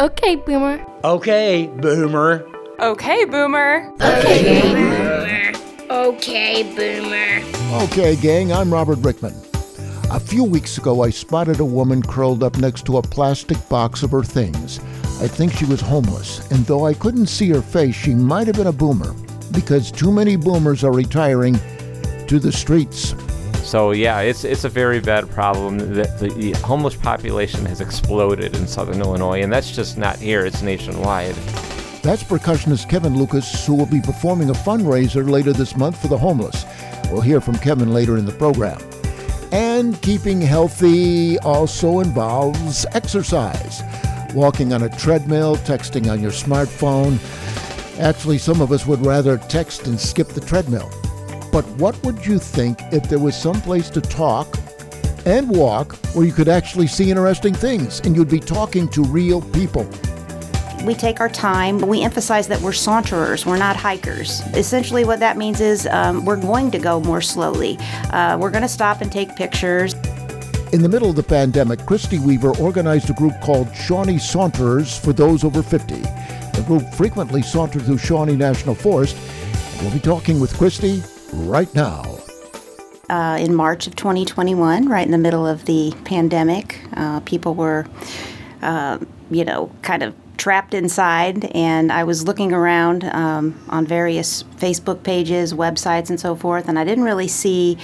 Okay, Boomer. Okay, Boomer. Okay, Boomer. Okay, Boomer. Okay, Boomer. Okay, gang, I'm Robert Rickman. A few weeks ago, I spotted a woman curled up next to a plastic box of her things. I think she was homeless, and though I couldn't see her face, she might have been a boomer because too many boomers are retiring to the streets. So yeah, it's it's a very bad problem. That the homeless population has exploded in Southern Illinois, and that's just not here; it's nationwide. That's percussionist Kevin Lucas, who will be performing a fundraiser later this month for the homeless. We'll hear from Kevin later in the program. And keeping healthy also involves exercise. Walking on a treadmill, texting on your smartphone. Actually, some of us would rather text and skip the treadmill. But what would you think if there was some place to talk and walk where you could actually see interesting things and you'd be talking to real people? We take our time. We emphasize that we're saunterers, we're not hikers. Essentially, what that means is um, we're going to go more slowly. Uh, we're going to stop and take pictures. In the middle of the pandemic, Kristi Weaver organized a group called Shawnee Saunterers for those over 50. The group frequently saunter through Shawnee National Forest. We'll be talking with Kristi right now. Uh, in March of 2021, right in the middle of the pandemic, uh, people were, uh, you know, kind of trapped inside, and I was looking around um, on various Facebook pages, websites, and so forth, and I didn't really see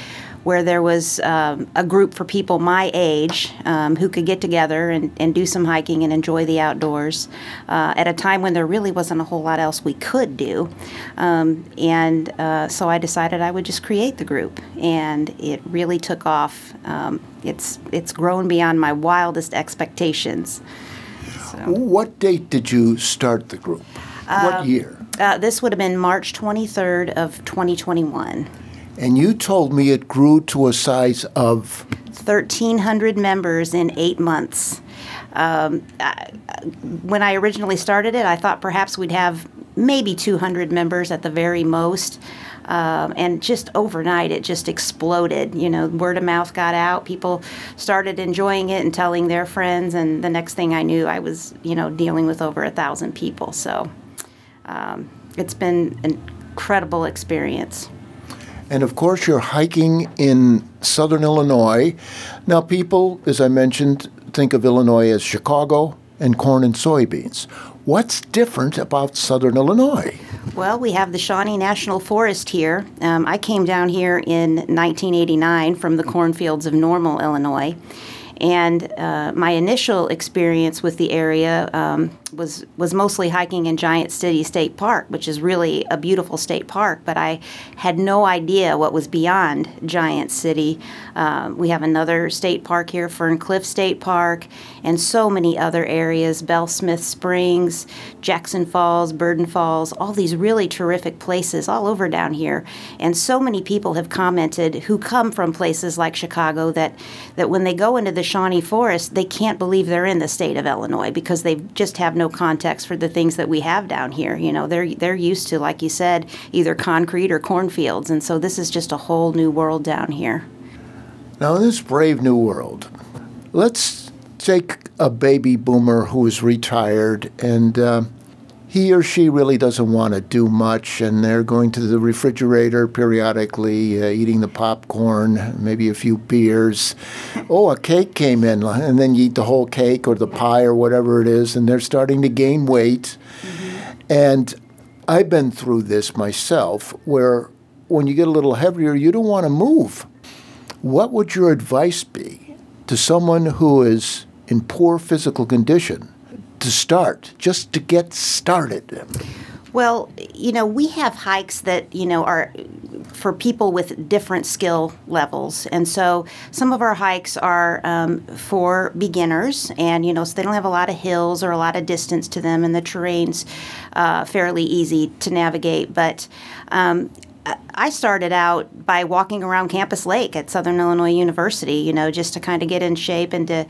where there was um, a group for people my age um, who could get together and, and do some hiking and enjoy the outdoors uh, at a time when there really wasn't a whole lot else we could do. Um, and uh, so I decided I would just create the group, and it really took off. Um, it's it's grown beyond my wildest expectations. So, What date did you start the group? what year? uh, this would have been March 23rd of 2021. And you told me it grew to a size of 1,300 members in eight months. Um, I, when I originally started it, I thought perhaps we'd have maybe 200 members at the very most. Um, and just overnight, it just exploded. You know, word of mouth got out. People started enjoying it and telling their friends. And the next thing I knew, I was, you know, dealing with over a thousand people. So um, it's been an incredible experience. And of course, you're hiking in southern Illinois. Now, people, as I mentioned, think of Illinois as Chicago and corn and soybeans. What's different about southern Illinois? Well, we have the Shawnee National Forest here. Um, I came down here in 1989 from the cornfields of Normal, Illinois. And uh, my initial experience with the area um, was was mostly hiking in Giant City State Park, which is really a beautiful state park. But I had no idea what was beyond Giant City. Uh, we have another state park here, Ferne Clyffe State Park, and so many other areas: Bell Smith Springs, Jackson Falls, Burden Falls. All these really terrific places all over down here. And so many people have commented who come from places like Chicago that that when they go into the Shawnee Forest, they can't believe they're in the state of Illinois because they just have no context for the things that we have down here. You know, they're they're used to, like you said, either concrete or cornfields, and so this is just a whole new world down here. Now, in this brave new world, let's take a baby boomer who is retired and uh, he or she really doesn't want to do much, and they're going to the refrigerator periodically, uh, eating the popcorn, maybe a few beers. Oh, a cake came in, and then you eat the whole cake or the pie or whatever it is, and they're starting to gain weight. And I've been through this myself, where when you get a little heavier, you don't want to move. What would your advice be to someone who is in poor physical condition to start, just to get started? Well, you know, we have hikes that, you know, are for people with different skill levels. And so some of our hikes are um, for beginners, and, you know, so they don't have a lot of hills or a lot of distance to them, and the terrain's uh, fairly easy to navigate. But um, I started out by walking around Campus Lake at Southern Illinois University, you know, just to kind of get in shape and to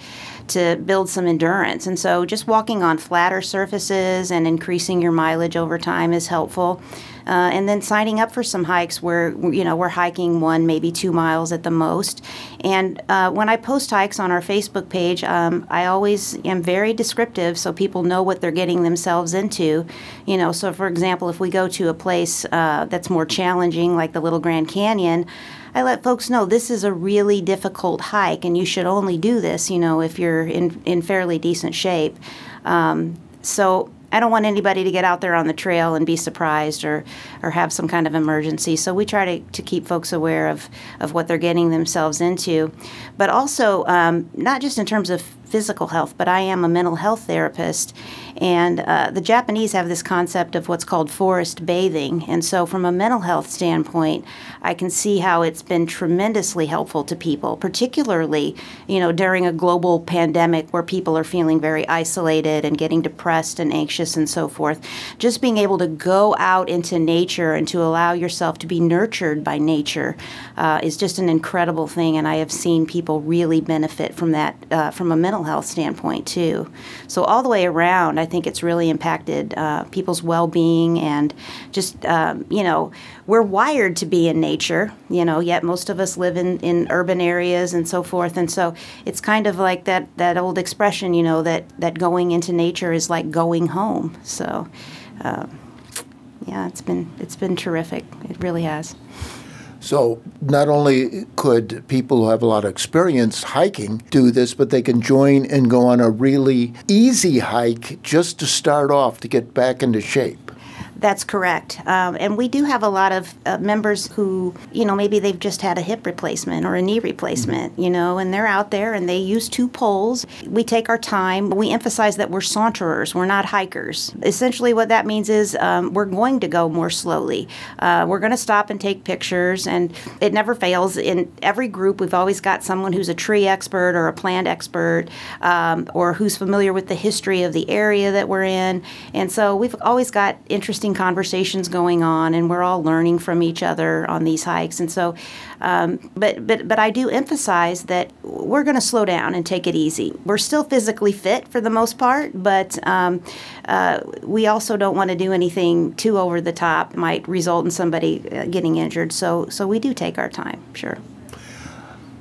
to build some endurance. And so just walking on flatter surfaces and increasing your mileage over time is helpful. Uh, and then signing up for some hikes where you know we're hiking one maybe two miles at the most and uh, when i post hikes on our facebook page um, i always am very descriptive so people know what they're getting themselves into you know so for example if we go to a place uh, that's more challenging like the little grand canyon I let folks know this is a really difficult hike, and you should only do this, you know, if you're in, in fairly decent shape. Um, so I don't want anybody to get out there on the trail and be surprised or, or have some kind of emergency. So we try to, to keep folks aware of, of what they're getting themselves into. But also, um, not just in terms of physical health, but I am a mental health therapist. And uh, the Japanese have this concept of what's called forest bathing. And so, from a mental health standpoint, I can see how it's been tremendously helpful to people, particularly, you know, during a global pandemic where people are feeling very isolated and getting depressed and anxious and so forth. Just being able to go out into nature and to allow yourself to be nurtured by nature uh, is just an incredible thing. And I have seen people really benefit from that uh, from a mental health standpoint, too. So, all the way around, I think it's really impacted uh, people's well being and just, um, you know, we're wired to be in nature, you know, yet most of us live in, in urban areas and so forth. And so it's kind of like that, that old expression, you know, that, that going into nature is like going home. So, uh, yeah, it's been it's been terrific. It really has. So not only could people who have a lot of experience hiking do this, but they can join and go on a really easy hike just to start off to get back into shape. That's correct. Um, and we do have a lot of uh, members who, you know, maybe they've just had a hip replacement or a knee replacement, mm-hmm. you know, and they're out there and they use two poles. We take our time. We emphasize that we're saunterers, we're not hikers. Essentially, what that means is um, we're going to go more slowly. Uh, we're going to stop and take pictures, and it never fails. In every group, we've always got someone who's a tree expert or a plant expert um, or who's familiar with the history of the area that we're in. And so we've always got interesting interesting conversations going on, and we're all learning from each other on these hikes. And so, um, but but but I do emphasize that we're going to slow down and take it easy. We're still physically fit for the most part, but um, uh, we also don't want to do anything too over the top. Might result in somebody uh, getting injured. So so we do take our time. Sure.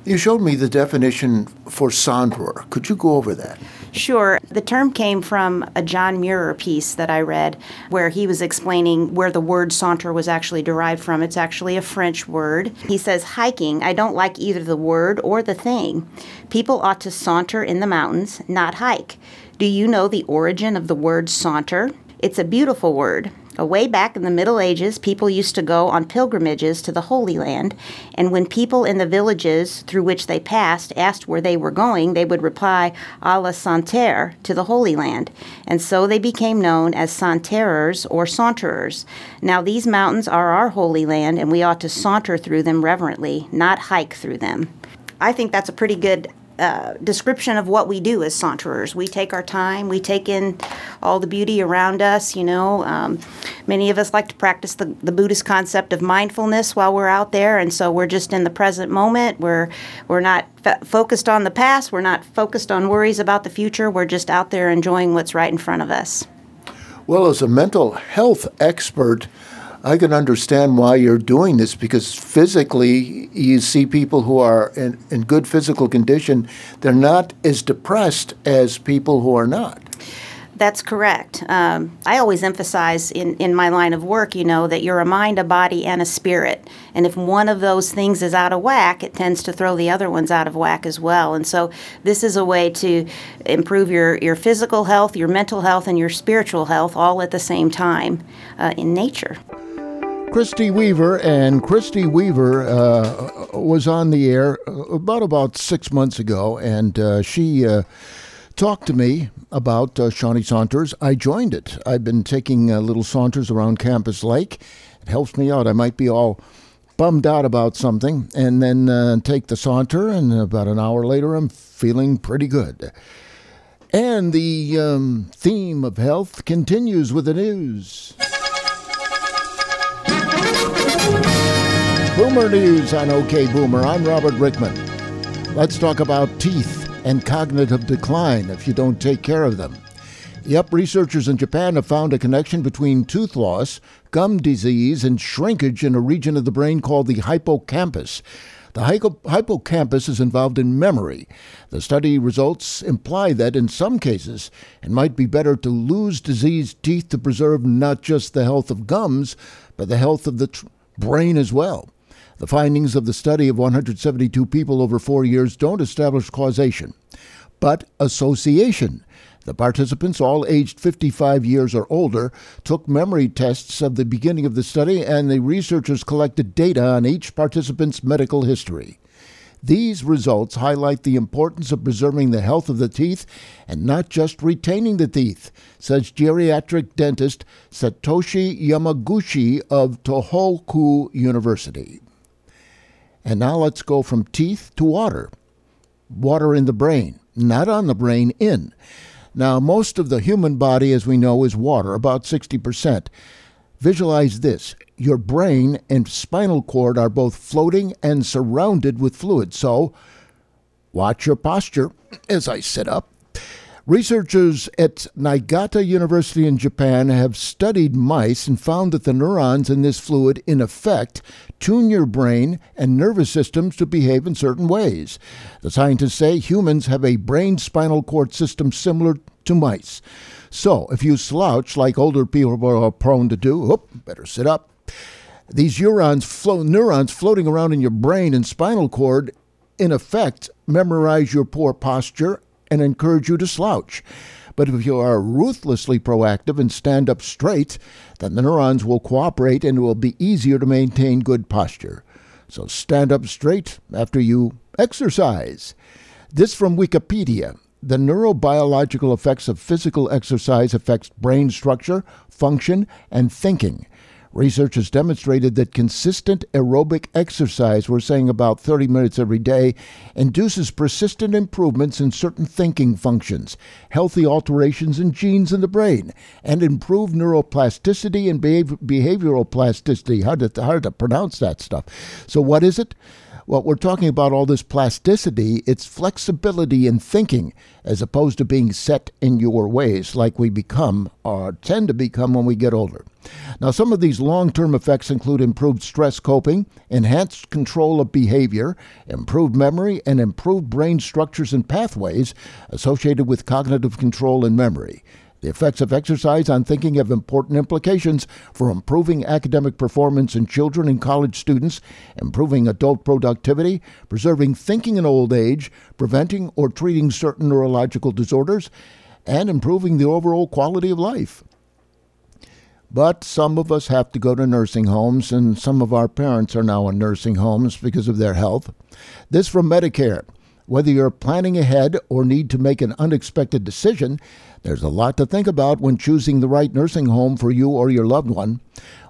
You showed me the definition for saunterer. Could you go over that? Sure. The term came from a John Muir piece that I read where he was explaining where the word saunter was actually derived from. It's actually a French word. He says, hiking, I don't like either the word or the thing. People ought to saunter in the mountains, not hike. Do you know the origin of the word saunter? It's a beautiful word. Way back in the Middle Ages, people used to go on pilgrimages to the Holy Land, and when people in the villages through which they passed asked where they were going, they would reply, a la Santerre, to the Holy Land. And so they became known as Santerers or Saunterers. Now, these mountains are our Holy Land, and we ought to saunter through them reverently, not hike through them. I think that's a pretty good uh, description of what we do as saunterers. We take our time, we take in all the beauty around us. You know, um, many of us like to practice the, the Buddhist concept of mindfulness while we're out there, and so we're just in the present moment. We're we're not f- focused on the past. We're not focused on worries about the future. We're just out there enjoying what's right in front of us. Well, as a mental health expert, I can understand why you're doing this because physically, you see people who are in, in good physical condition, they're not as depressed as people who are not. That's correct. Um, I always emphasize in, in my line of work, you know, that you're a mind, a body, and a spirit. And if one of those things is out of whack, it tends to throw the other ones out of whack as well. And so this is a way to improve your, your physical health, your mental health, and your spiritual health all at the same time uh, in nature. Kristi Weaver, and Kristi Weaver uh, was on the air about about six months ago, and uh, she uh, talked to me about uh, Shawnee Saunters. I joined it. I've been taking uh, little saunters around Campus Lake. It helps me out. I might be all bummed out about something, and then uh, take the saunter, and about an hour later, I'm feeling pretty good. And the um, theme of health continues with the news. Boomer News on OK Boomer. I'm Robert Rickman. Let's talk about teeth and cognitive decline if you don't take care of them. Yep, researchers in Japan have found a connection between tooth loss, gum disease, and shrinkage in a region of the brain called the hippocampus. The hippocampus is involved in memory. The study results imply that in some cases it might be better to lose diseased teeth to preserve not just the health of gums, but the health of the brain as well. The findings of the study of 172 people over four years don't establish causation, but association. The participants, all aged 55 years or older, took memory tests of the beginning of the study, and the researchers collected data on each participant's medical history. These results highlight the importance of preserving the health of the teeth and not just retaining the teeth, says geriatric dentist Satoshi Yamaguchi of Tohoku University. And now let's go from teeth to water. Water in the brain, not on the brain, in. Now, most of the human body, as we know, is water, about 60%. Visualize this your brain and spinal cord are both floating and surrounded with fluid. So, watch your posture as I sit up. Researchers at Niigata University in Japan have studied mice and found that the neurons in this fluid, in effect, tune your brain and nervous systems to behave in certain ways. The scientists say humans have a brain spinal cord system similar to mice. So, if you slouch like older people are prone to do, whoop, better sit up. These neurons, flo- neurons floating around in your brain and spinal cord, in effect, memorize your poor posture and encourage you to slouch. But if you are ruthlessly proactive and stand up straight, then the neurons will cooperate and it will be easier to maintain good posture. So stand up straight after you exercise. This from Wikipedia. The neurobiological effects of physical exercise affects brain structure, function, and thinking. Research has demonstrated that consistent aerobic exercise, we're saying about 30 minutes every day, induces persistent improvements in certain thinking functions, healthy alterations in genes in the brain, and improved neuroplasticity and behavioral plasticity. Hard to, hard to pronounce that stuff. So, what is it? what we're talking about all this plasticity, it's flexibility in thinking as opposed to being set in your ways like we become or tend to become when we get older. Now, some of these long term effects include improved stress coping, enhanced control of behavior, improved memory, and improved brain structures and pathways associated with cognitive control and memory. The effects of exercise on thinking have important implications for improving academic performance in children and college students, improving adult productivity, preserving thinking in old age, preventing or treating certain neurological disorders, and improving the overall quality of life. But some of us have to go to nursing homes, and some of our parents are now in nursing homes because of their health. This from Medicare. Whether you're planning ahead or need to make an unexpected decision, there's a lot to think about when choosing the right nursing home for you or your loved one.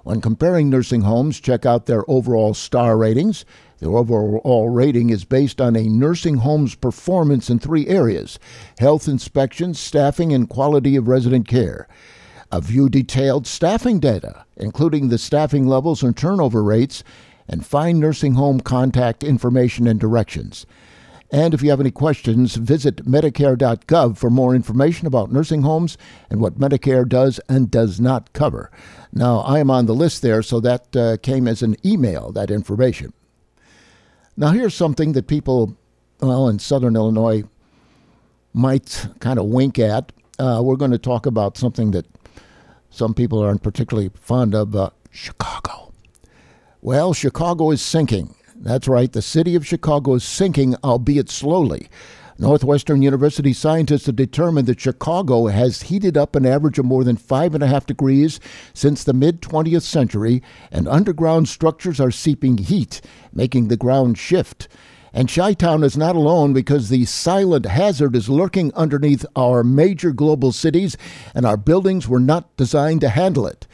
When comparing nursing homes, check out their overall star ratings. The overall rating is based on a nursing home's performance in three areas health inspections, staffing, and quality of resident care. A view detailed staffing data, including the staffing levels and turnover rates, and find nursing home contact information and directions. And if you have any questions, visit Medicare.gov for more information about nursing homes and what Medicare does and does not cover. Now, I am on the list there, so that uh, came as an email, that information. Now, here's something that people, well, in Southern Illinois might kind of wink at. Uh, we're going to talk about something that some people aren't particularly fond of uh, Chicago. Well, Chicago is sinking. That's right, the city of Chicago is sinking, albeit slowly. Northwestern University scientists have determined that Chicago has heated up an average of more than five and a half degrees since the mid 20th century, and underground structures are seeping heat, making the ground shift. And Chi Town is not alone because the silent hazard is lurking underneath our major global cities, and our buildings were not designed to handle it.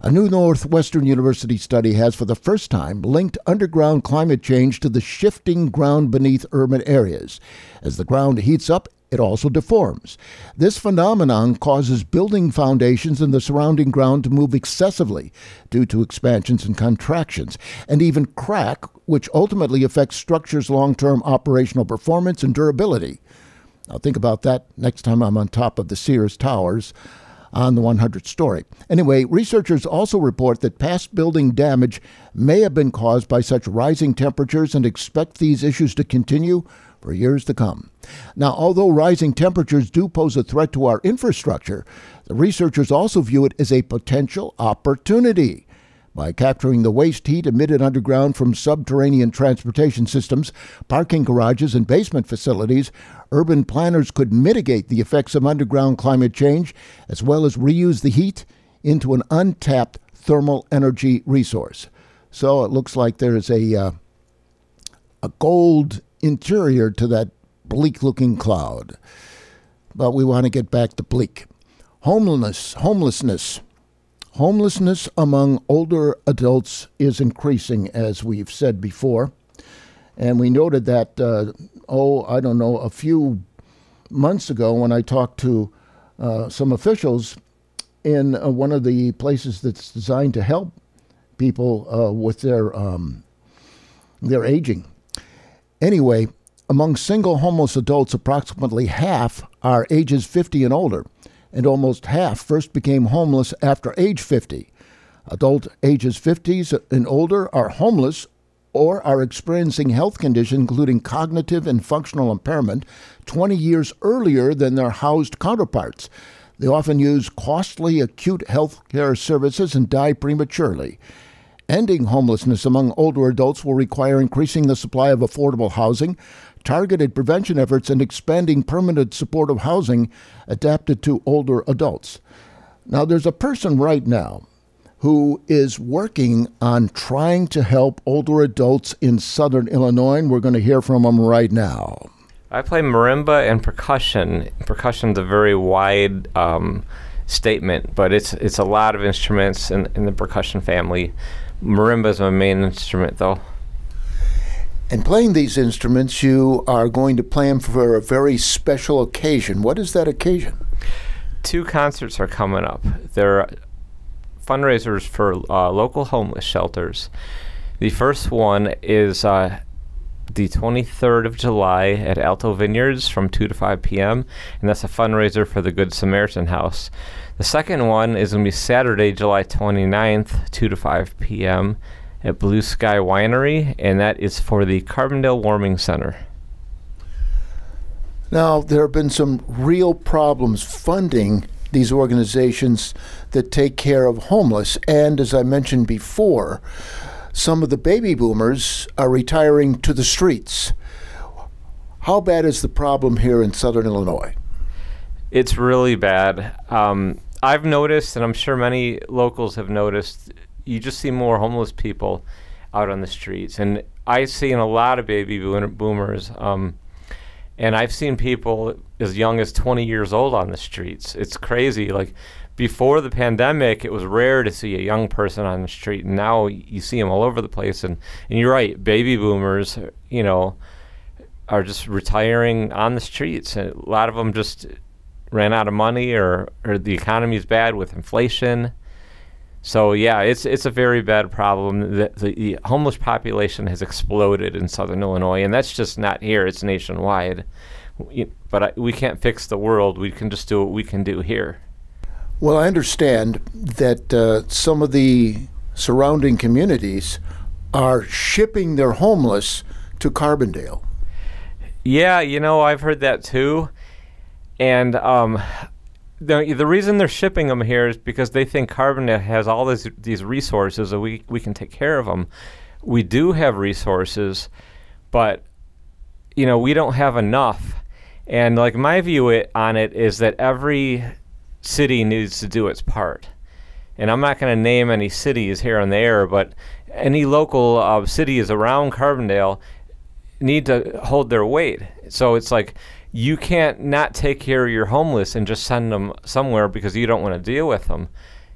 A new Northwestern University study has, for the first time, linked underground climate change to the shifting ground beneath urban areas. As the ground heats up, it also deforms. This phenomenon causes building foundations and the surrounding ground to move excessively due to expansions and contractions, and even crack, which ultimately affects structures' long term operational performance and durability. I'll think about that next time I'm on top of the Sears Towers on the 100th story. Anyway, researchers also report that past building damage may have been caused by such rising temperatures and expect these issues to continue for years to come. Now, although rising temperatures do pose a threat to our infrastructure, the researchers also view it as a potential opportunity. By capturing the waste heat emitted underground from subterranean transportation systems, parking garages, and basement facilities, urban planners could mitigate the effects of underground climate change as well as reuse the heat into an untapped thermal energy resource. So it looks like there's a uh, a gold interior to that bleak looking cloud. But we want to get back to bleak. Homelessness, homelessness Homelessness among older adults is increasing, as we've said before. And we noted that, uh, oh, I don't know, a few months ago when I talked to uh, some officials in uh, one of the places that's designed to help people uh, with their, um, their aging. Anyway, among single homeless adults, approximately half are ages 50 and older and almost half first became homeless after age 50. Adult ages 50s and older are homeless or are experiencing health conditions including cognitive and functional impairment 20 years earlier than their housed counterparts. They often use costly acute health care services and die prematurely. Ending homelessness among older adults will require increasing the supply of affordable housing, targeted prevention efforts, and expanding permanent supportive housing adapted to older adults. Now, there's a person right now who is working on trying to help older adults in southern Illinois, and we're going to hear from him right now. I play marimba and percussion. Percussion's a very wide um, statement, but it's it's a lot of instruments in, in the percussion family. Marimba is my main instrument, though. And playing these instruments, you are going to play them for a very special occasion. What is that occasion? Two concerts are coming up. They're fundraisers for uh, local homeless shelters. The first one is uh, the 23rd of July at Alto Vineyards from 2 to 5 p.m., and that's a fundraiser for the Good Samaritan House. The second one is going to be Saturday, July 29th, 2 to 5 p.m at Blue Sky Winery, and that is for the Carbondale Warming Center. Now, there have been some real problems funding these organizations that take care of homeless. And as I mentioned before, some of the baby boomers are retiring to the streets. How bad is the problem here in southern Illinois? It's really bad. Um, I've noticed, and I'm sure many locals have noticed, you just see more homeless people out on the streets, and I've seen a lot of baby boomers. Um, and I've seen people as young as 20 years old on the streets. It's crazy. Like before the pandemic, it was rare to see a young person on the street, and now you see them all over the place. And, and you're right, baby boomers, you know, are just retiring on the streets. And a lot of them just ran out of money, or or the economy's bad with inflation. So yeah, it's it's a very bad problem. The, the, the, homeless population has exploded in southern Illinois, and that's just not here; it's nationwide. But I, we can't fix the world. We can just do what we can do here. Well, I understand that uh, some of the surrounding communities are shipping their homeless to Carbondale. Yeah, you know, I've heard that too, and um, the the reason they're shipping them here is because they think Carbondale has all these these resources that we we can take care of them. We do have resources, but you know we don't have enough. And like my view it, on it is that every city needs to do its part. And I'm not going to name any cities here and there, but any local uh, cities around Carbondale need to hold their weight. So it's like you can't not take care of your homeless and just send them somewhere because you don't want to deal with them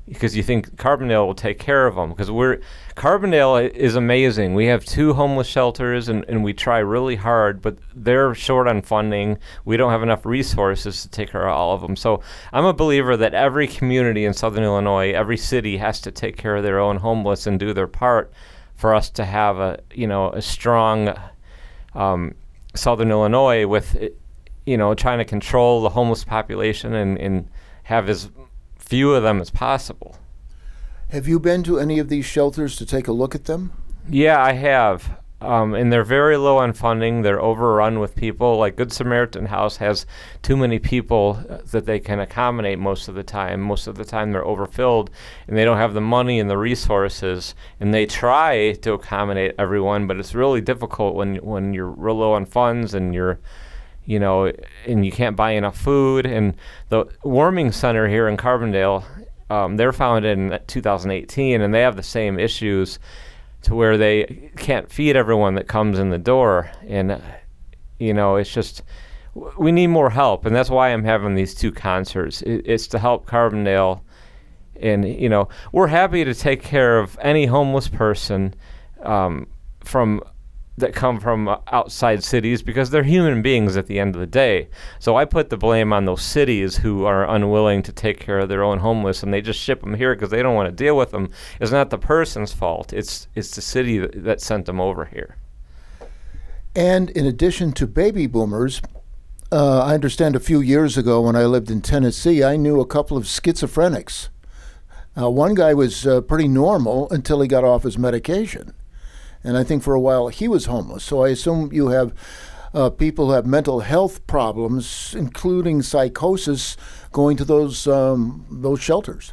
because you think Carbondale will take care of them because we're Carbondale is amazing. We have two homeless shelters and, and we try really hard, but they're short on funding. We don't have enough resources to take care of all of them. So I'm a believer that every community in Southern Illinois, every city has to take care of their own homeless and do their part for us to have a you know a strong um, Southern Illinois with you know, trying to control the homeless population and, and have as few of them as possible. Have you been to any of these shelters to take a look at them? Yeah, I have. Um, and they're very low on funding. They're overrun with people. Like Good Samaritan House has too many people that they can accommodate most of the time. Most of the time, they're overfilled, and they don't have the money and the resources. And they try to accommodate everyone, but it's really difficult when when you're real low on funds and you're you know, and you can't buy enough food. And the warming center here in Carbondale, um, they're founded in 2018, and they have the same issues to where they can't feed everyone that comes in the door. And, you know, it's just, we need more help. And that's why I'm having these two concerts. It, it's to help Carbondale. And, you know, we're happy to take care of any homeless person um, from that come from uh, outside cities because they're human beings at the end of the day. So I put the blame on those cities who are unwilling to take care of their own homeless and they just ship them here because they don't want to deal with them. It's not the person's fault. It's it's the city that, that sent them over here. And in addition to baby boomers, uh, I understand a few years ago when I lived in Tennessee, I knew a couple of schizophrenics. Uh, one guy was uh, pretty normal until he got off his medication and I think for a while he was homeless. So I assume you have uh, people who have mental health problems, including psychosis, going to those um, those shelters.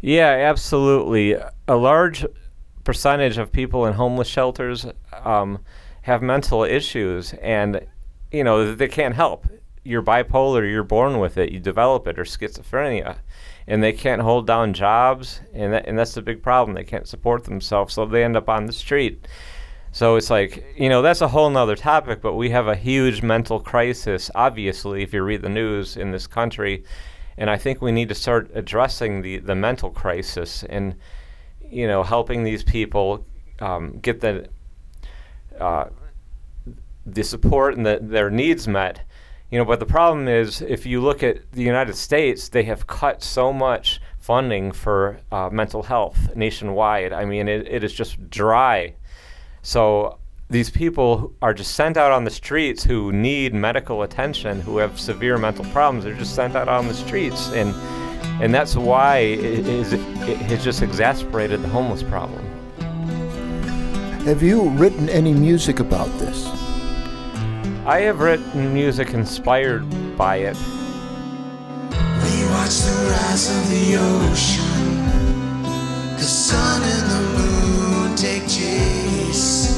Yeah, absolutely. A large percentage of people in homeless shelters um, have mental issues, and you know they can't help. You're bipolar, you're born with it, you develop it, or schizophrenia and they can't hold down jobs, and that, and that's the big problem. They can't support themselves, so they end up on the street. So it's like, you know, that's a whole nother topic, but we have a huge mental crisis, obviously, if you read the news in this country. And I think we need to start addressing the, the mental crisis and, you know, helping these people um, get the, uh, the support and the, their needs met you know, but the problem is, if you look at the United States, they have cut so much funding for uh, mental health nationwide. I mean, it, it is just dry. So these people are just sent out on the streets who need medical attention, who have severe mental problems. They're just sent out on the streets, and and that's why it, is, it has just exacerbated the homeless problem. Have you written any music about this? I have written music inspired by it. We watch the rise of the ocean, the sun and the moon take chase,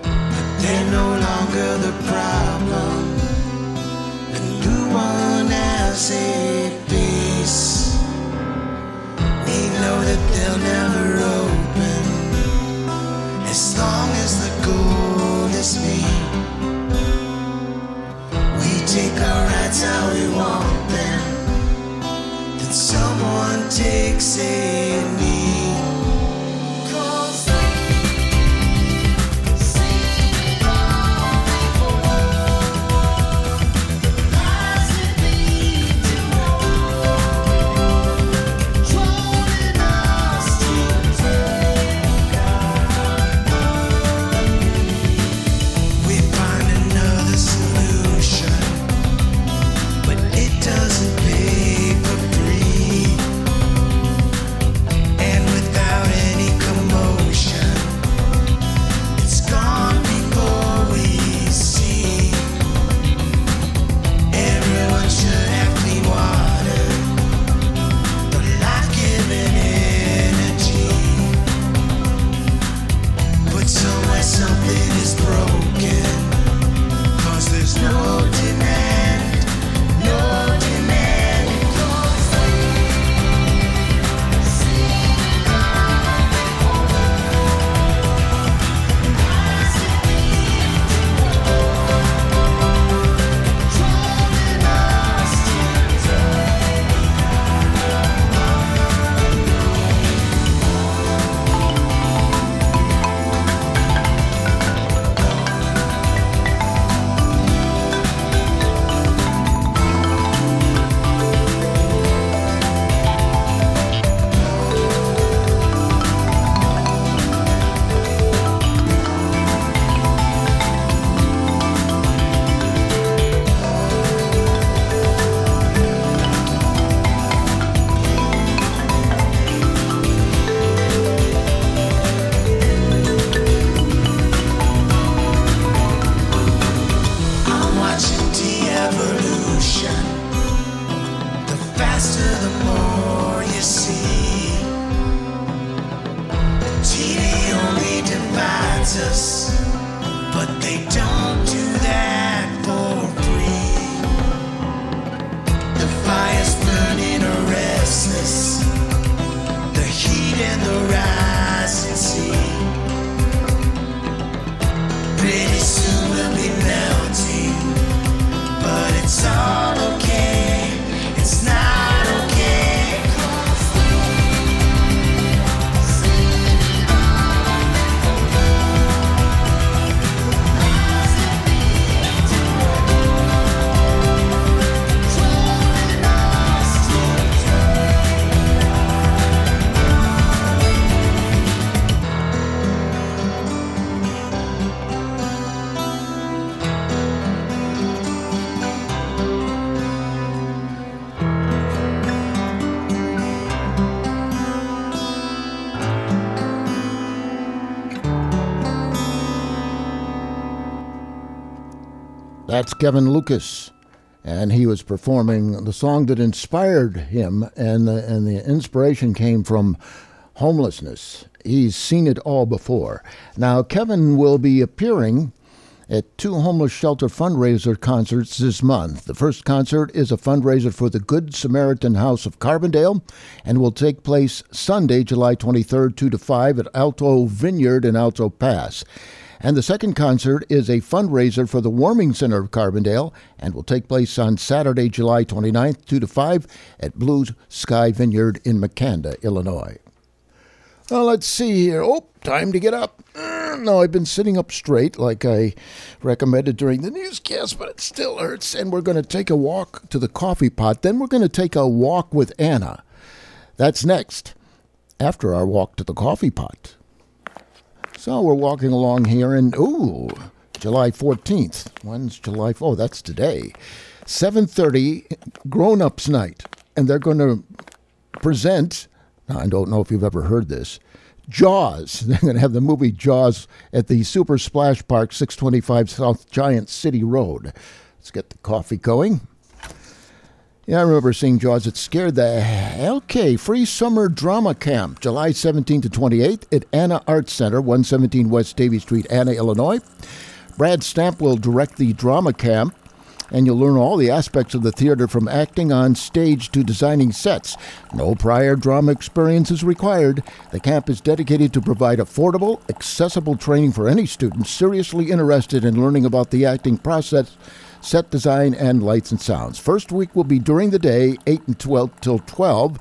but they're no longer the problem. The new one has a face. We know that they'll never open as long as the gold is me take our rights how we want them. Then someone takes a knee. Kevin Lucas. And he was performing the song that inspired him, and the, and the inspiration came from homelessness. He's seen it all before. Now, Kevin will be appearing at two homeless shelter fundraiser concerts this month. The first concert is a fundraiser for the Good Samaritan House of Carbondale and will take place Sunday, July 23rd, 2 to 5 at Alto Vineyard in Alto Pass. And the second concert is a fundraiser for the Warming Center of Carbondale and will take place on Saturday, July 29th, 2 to 5 at Blue Sky Vineyard in Makanda, Illinois. Well, let's see here. Oh, time to get up. Uh, no, I've been sitting up straight like I recommended during the newscast, but it still hurts. And we're going to take a walk to the coffee pot. Then we're going to take a walk with Anna. That's next, after our walk to the coffee pot. So we're walking along here, and ooh, July 14th. When's July? Oh, that's today. 7:30, grown-ups night, and they're going to present I don't know if you've ever heard this. Jaws. They're going to have the movie Jaws at the Super Splash Park, 625 South Giant City Road. Let's get the coffee going. Yeah, I remember seeing Jaws. It scared the hell. okay. Free summer drama camp, July 17 to 28 at Anna Arts Center, 117 West Davie Street, Anna, Illinois. Brad Stamp will direct the drama camp and you'll learn all the aspects of the theater from acting on stage to designing sets. No prior drama experience is required. The camp is dedicated to provide affordable, accessible training for any student seriously interested in learning about the acting process, set design, and lights and sounds. First week will be during the day, 8 and 12 till 12.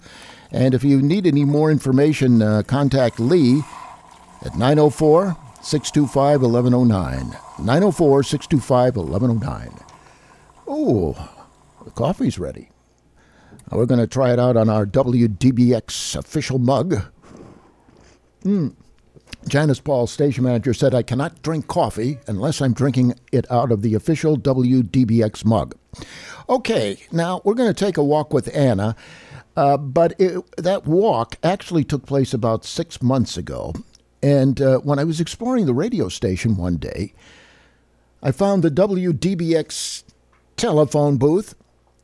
And if you need any more information, uh, contact Lee at 904 625 1109. 904 625 1109. Oh, the coffee's ready. We're going to try it out on our WDBX official mug. Mm. Janice Paul, station manager, said, I cannot drink coffee unless I'm drinking it out of the official WDBX mug. Okay, now we're going to take a walk with Anna, uh, but it, that walk actually took place about six months ago. And uh, when I was exploring the radio station one day, I found the WDBX telephone booth.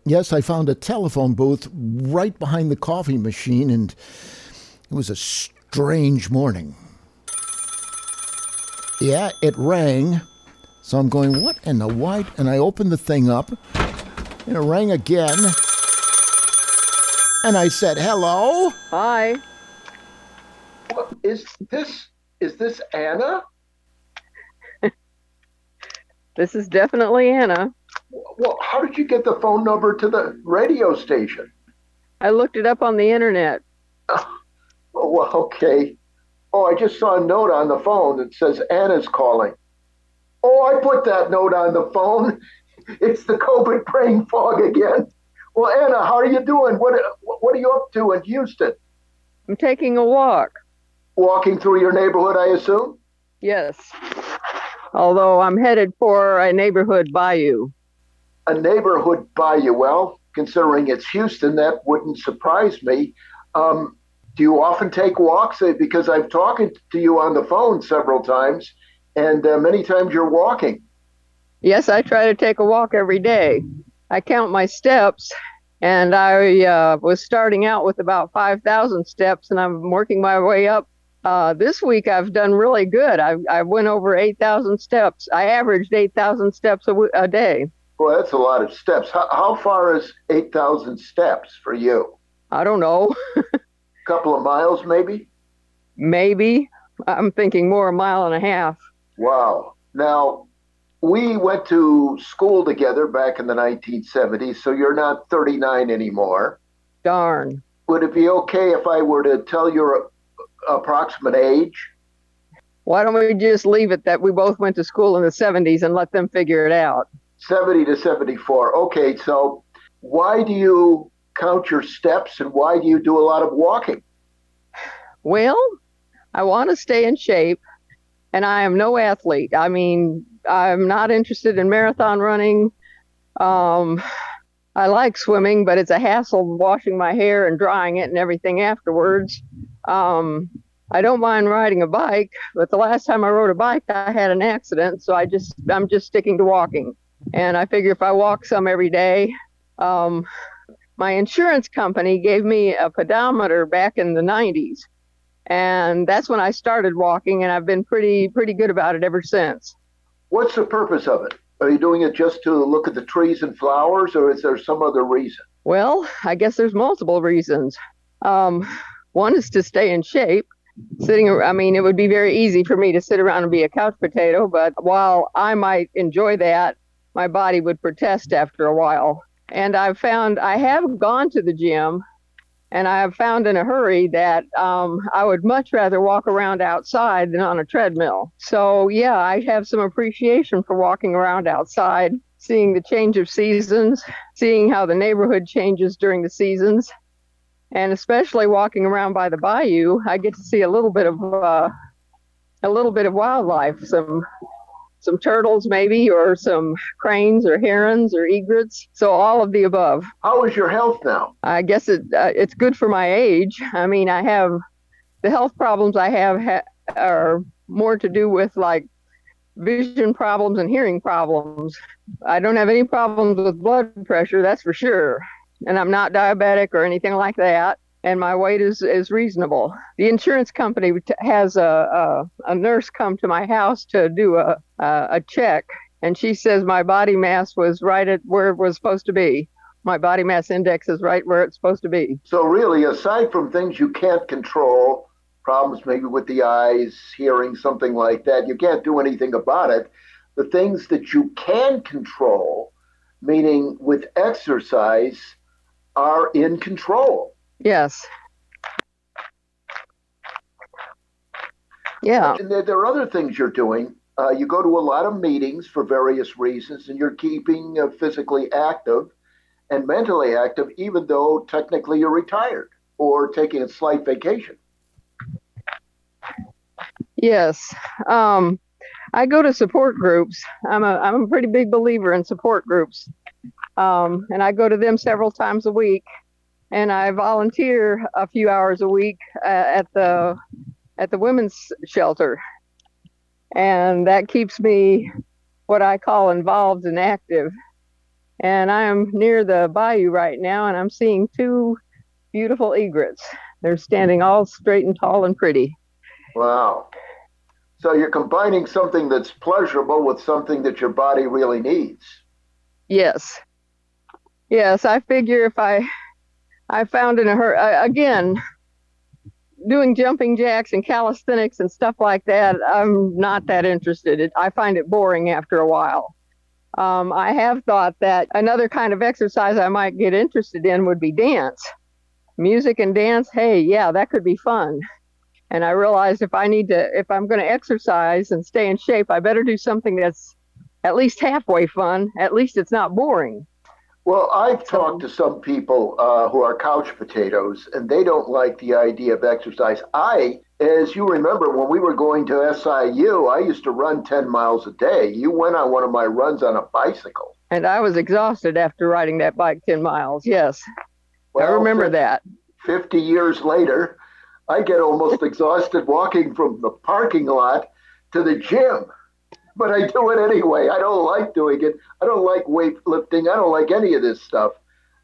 Yes, I found a telephone booth right behind the coffee machine, and it was a strange morning. Yeah, it rang. So I'm going, what in the white? And I opened the thing up, and it rang again. And I said, hello? Hi. Is this is this Anna? This is definitely Anna. Well, how did you get the phone number to the radio station? I looked it up on the internet. Oh, well, okay. Oh, I just saw a note on the phone that says Anna's calling. Oh, I put that note on the phone. It's the COVID brain fog again. Well, Anna, how are you doing? What What are you up to in Houston? I'm taking a walk. Walking through your neighborhood, I assume. Yes. Although I'm headed for a neighborhood bayou. A neighborhood bayou. Well, considering it's Houston, that wouldn't surprise me. Um, do you often take walks? Uh, Because I've talked to you on the phone several times, and uh, many times you're walking. Yes, I try to take a walk every day. I count my steps, and I uh, was starting out with about 5,000 steps, and I'm working my way up. Uh, this week I've done really good. I, I went over 8,000 steps. I averaged 8,000 steps a, w- a day. Well, that's a lot of steps. How, how far is 8,000 steps for you? I don't know, couple of miles, maybe? maybe. I'm thinking more a mile and a half. Wow. Now, we went to school together back in the 1970s, so you're not 39 anymore. Darn. Would it be okay if I were to tell your approximate age? Why don't we just leave it that we both went to school in the 70s and let them figure it out? 70 to 74. Okay, so why do you count your steps and why do you do a lot of walking? Well, I want to stay in shape, and I am no athlete. I mean, I'm not interested in marathon running. Um, I like swimming, but it's a hassle washing my hair and drying it and everything afterwards. Um, I don't mind riding a bike, but the last time I rode a bike, I had an accident, so I just I'm just sticking to walking. And I figure if I walk some every day, um, my insurance company gave me a pedometer back in the 90s. And that's when I started walking, and I've been pretty pretty good about it ever since. What's the purpose of it? Are you doing it just to look at the trees and flowers, or is there some other reason? Well, I guess there's multiple reasons. Um, one is to stay in shape. Sitting, I mean, it would be very easy for me to sit around and be a couch potato, but while I might enjoy that, my body would protest after a while. And I've found I have gone to the gym and I have found in a hurry that um, I would much rather walk around outside than on a treadmill. So, yeah, I have some appreciation for walking around outside, seeing the change of seasons, seeing how the neighborhood changes during the seasons, and especially walking around by the bayou, I get to see a little bit of uh, a little bit of wildlife, some some turtles maybe, or some cranes or herons or egrets. So all of the above. How is your health now? I guess it uh, it's good for my age. I mean, I have the health problems I have ha- are more to do with like vision problems and hearing problems. I don't have any problems with blood pressure, that's for sure. And I'm not diabetic or anything like that. And my weight is, is reasonable. The insurance company has a, a, a nurse come to my house to do a, a, a check. And she says my body mass was right at where it was supposed to be. My body mass index is right where it's supposed to be. So, really, aside from things you can't control, problems maybe with the eyes, hearing, something like that, you can't do anything about it. The things that you can control, meaning with exercise, are in control. Yes. Yeah. And there, there are other things you're doing. Uh, you go to a lot of meetings for various reasons, and you're keeping uh, physically active and mentally active, even though technically you're retired or taking a slight vacation. Yes. Um, I go to support groups. I'm a I'm a pretty big believer in support groups, um, and I go to them several times a week. And I volunteer a few hours a week uh, at the at the women's shelter, and that keeps me what I call involved and active. And I am near the bayou right now, and I'm seeing two beautiful egrets. They're standing all straight and tall and pretty. Wow. So you're combining something that's pleasurable with something that your body really needs. Yes. Yes, I figure if I I found in a hurry again doing jumping jacks and calisthenics and stuff like that, I'm not that interested. It, I find it boring after a while. Um, I have thought that another kind of exercise I might get interested in would be dance. Music and dance, hey, yeah, that could be fun. And I realized if I need to, if I'm going to exercise and stay in shape, I better do something that's at least halfway fun. At least it's not boring. Well, I've talked to some people uh, who are couch potatoes, and they don't like the idea of exercise. I, as you remember, when we were going to SIU, I used to run 10 miles a day. You went on one of my runs on a bicycle. And I was exhausted after riding that bike 10 miles. Yes. Well, I remember that. 50 years later, I get almost exhausted walking from the parking lot to the gym but I do it anyway. I don't like doing it. I don't like weightlifting. I don't like any of this stuff.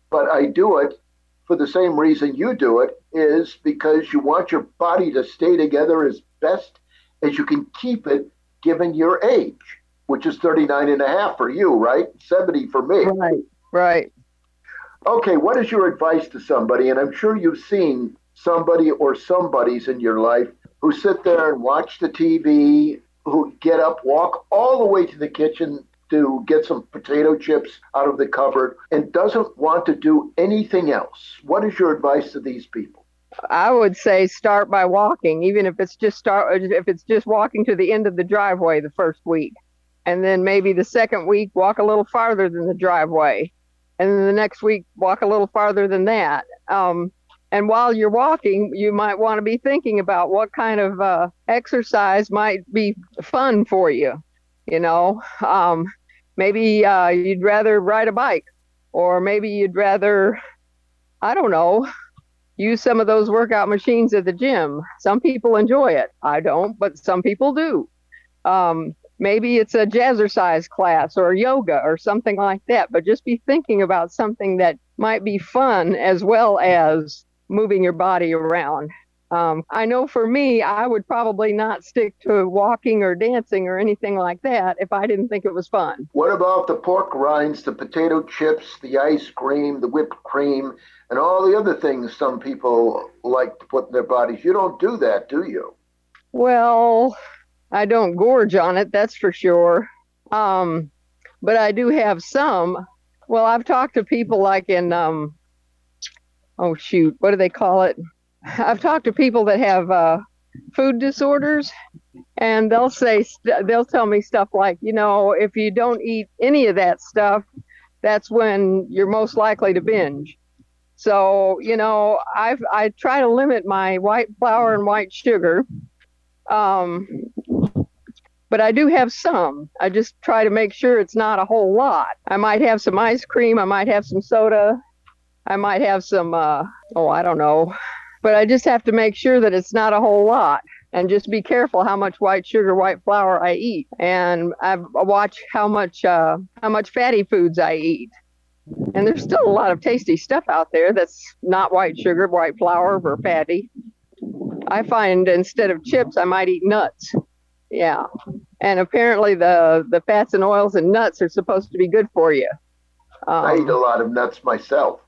But I do it for the same reason you do it is because you want your body to stay together as best as you can keep it given your age, which is 39 and a half for you, right? 70 for me. Right, right. Okay, what is your advice to somebody? And I'm sure you've seen somebody or somebodies in your life who sit there and watch the TV who get up, walk all the way to the kitchen to get some potato chips out of the cupboard and doesn't want to do anything else. What is your advice to these people? I would say start by walking, even if it's just start if it's just walking to the end of the driveway the first week. And then maybe the second week walk a little farther than the driveway. And then the next week walk a little farther than that. Um, and while you're walking, you might want to be thinking about what kind of uh, exercise might be fun for you. You know, um, maybe uh, you'd rather ride a bike, or maybe you'd rather, I don't know, use some of those workout machines at the gym. Some people enjoy it. I don't, but some people do. Um, maybe it's a jazzercise class or yoga or something like that, but just be thinking about something that might be fun as well as moving your body around. Um, I know for me, I would probably not stick to walking or dancing or anything like that if I didn't think it was fun. What about the pork rinds, the potato chips, the ice cream, the whipped cream, and all the other things some people like to put in their bodies? You don't do that, do you? Well, I don't gorge on it, that's for sure. Um, but I do have some. Well, I've talked to people like in, um, oh shoot, what do they call it? I've talked to people that have uh, food disorders, and they'll say they'll tell me stuff like, you know, if you don't eat any of that stuff, that's when you're most likely to binge. So, you know, I've I try to limit my white flour and white sugar. Um, but I do have some. I just try to make sure it's not a whole lot. I might have some ice cream, I might have some soda, I might have some uh, oh, I don't know. But I just have to make sure that it's not a whole lot and just be careful how much white sugar, white flour I eat. And I watch how much uh, how much fatty foods I eat. And there's still a lot of tasty stuff out there that's not white sugar, white flour, or fatty. I find instead of chips, I might eat nuts. Yeah. And apparently the the fats and oils and nuts are supposed to be good for you. I eat a Um, lot of nuts myself.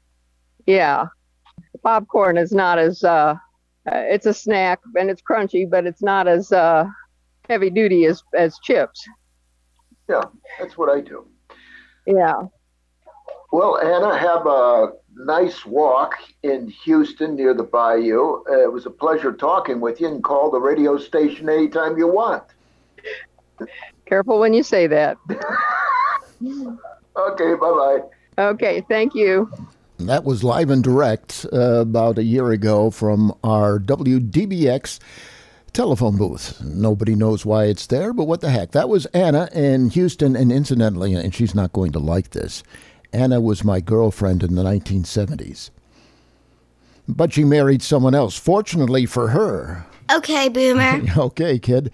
Yeah. Popcorn is not as uh, uh, it's a snack and it's crunchy, but it's not as uh, heavy duty as as chips. Yeah, that's what I do. Yeah. Well, Anna, have a nice walk in Houston near the bayou. Uh, it was a pleasure talking with you and call the radio station anytime you want. Careful when you say that. Okay, bye bye. Okay, thank you. That was live and direct uh, about a year ago from our WDBX telephone booth. Nobody knows why it's there, but what the heck. That was Anna in Houston, and incidentally, and she's not going to like this, Anna was my girlfriend in the 1970s. But she married someone else, fortunately for her. Okay, Boomer. Okay, kid.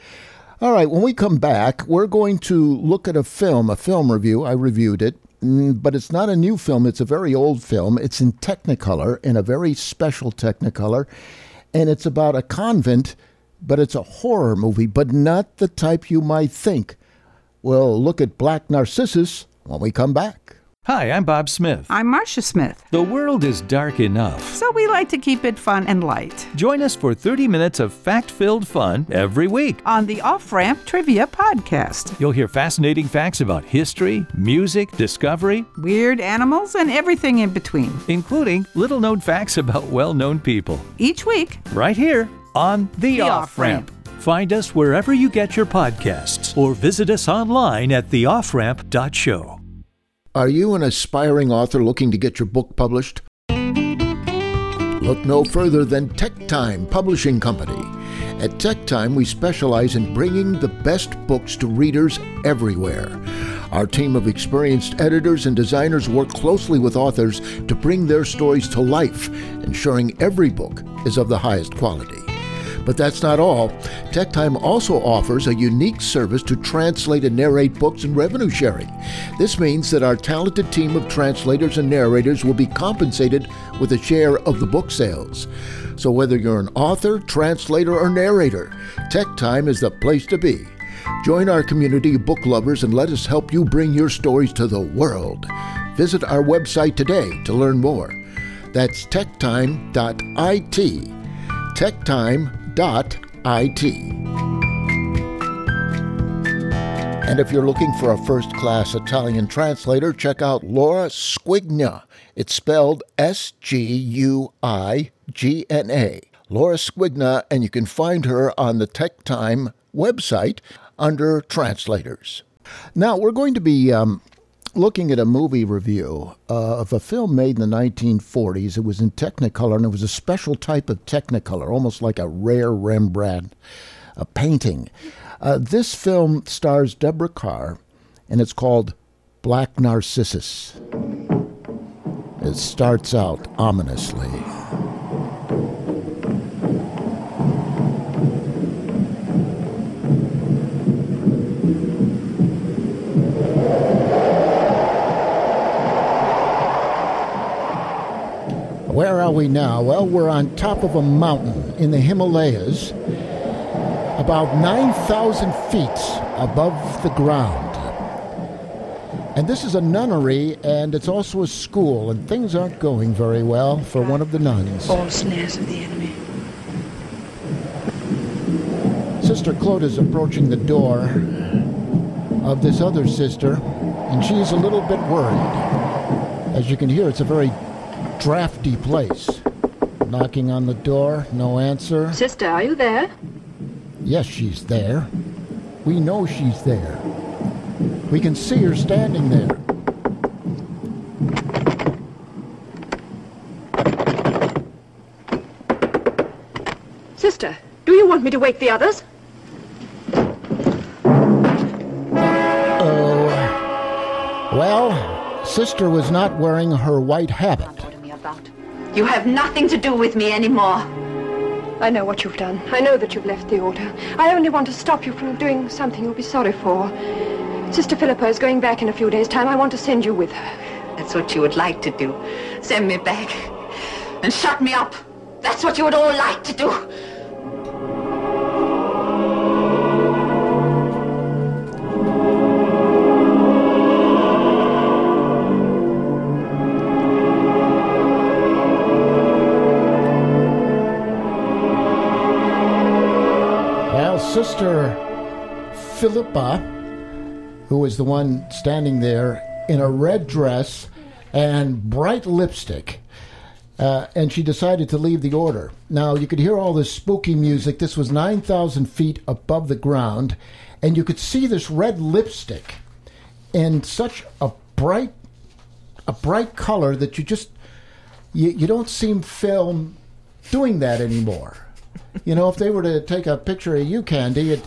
All right, when we come back, we're going to look at a film, a film review. I reviewed it, Mm, but it's not a new film. It's a very old film. It's in Technicolor, in a very special Technicolor, and it's about a convent, but it's a horror movie, but not the type you might think. We'll look at Black Narcissus when we come back. Hi, I'm Bob Smith. I'm Marcia Smith. The world is dark enough. So we like to keep it fun and light. Join us for 30 minutes of fact filled fun every week. On the Off Ramp Trivia Podcast. You'll hear fascinating facts about history, music, discovery, Weird animals and everything in between. including little known facts about well known people. Each week, Right here on The, The Off Ramp. Find us wherever you get your podcasts or visit us online at theofframp.show. Are you an aspiring author looking to get your book published? Look no further than Tech Time Publishing Company. At Tech Time, we specialize in bringing the best books to readers everywhere. Our team of experienced editors and designers work closely with authors to bring their stories to life, ensuring every book is of the highest quality. But that's not all. TechTime also offers a unique service to translate and narrate books and revenue sharing. This means that our talented team of translators and narrators will be compensated with a share of the book sales. So whether you're an author, translator, or narrator, TechTime is the place to be. Join our community of book lovers and let us help you bring your stories to the world. Visit our website today to learn more. That's techtime.it techtime.it. And if you're looking for a first class Italian translator, check out Laura Sguigna. It's spelled S G U I G N A. Laura Sguigna, and you can find her on the Tech Time website under Translators. Now, we're going to be um, looking at a movie review uh, of a film made in the 1940s. It was in Technicolor, and it was a special type of Technicolor, almost like a rare Rembrandt a painting. Uh, this film stars Deborah Kerr, and it's called Black Narcissus. It starts out ominously. Where are we now? Well, we're on top of a mountain in the Himalayas, about 9,000 feet above the ground. And this is a nunnery, and it's also a school, and things aren't going very well for one of the nuns. All snares of the enemy. Sister Clodagh is approaching the door of this other sister, and she's a little bit worried. As you can hear, it's a very drafty place. Knocking on the door, no answer. Sister, are you there? Yes, she's there. We know she's there. We can see her standing there. Sister, do you want me to wake the others? Oh. Well, Sister was not wearing her white habit. You have nothing to do with me anymore. I know what you've done. I know that you've left the order. I only want to stop you from doing something you'll be sorry for. Sister Philippa is going back in a few days' time. I want to send you with her. That's what you would like to do. Send me back. And shut me up. That's what you would all like to do. Sister Philippa, who was the one standing there in a red dress and bright lipstick, uh, and she decided to leave the order. Now, you could hear all this spooky music. This was 9,000 feet above the ground, and you could see this red lipstick in such a bright, a bright color that you just, you, you don't seem film doing that anymore. You know, if they were to take a picture of you, Candy, it,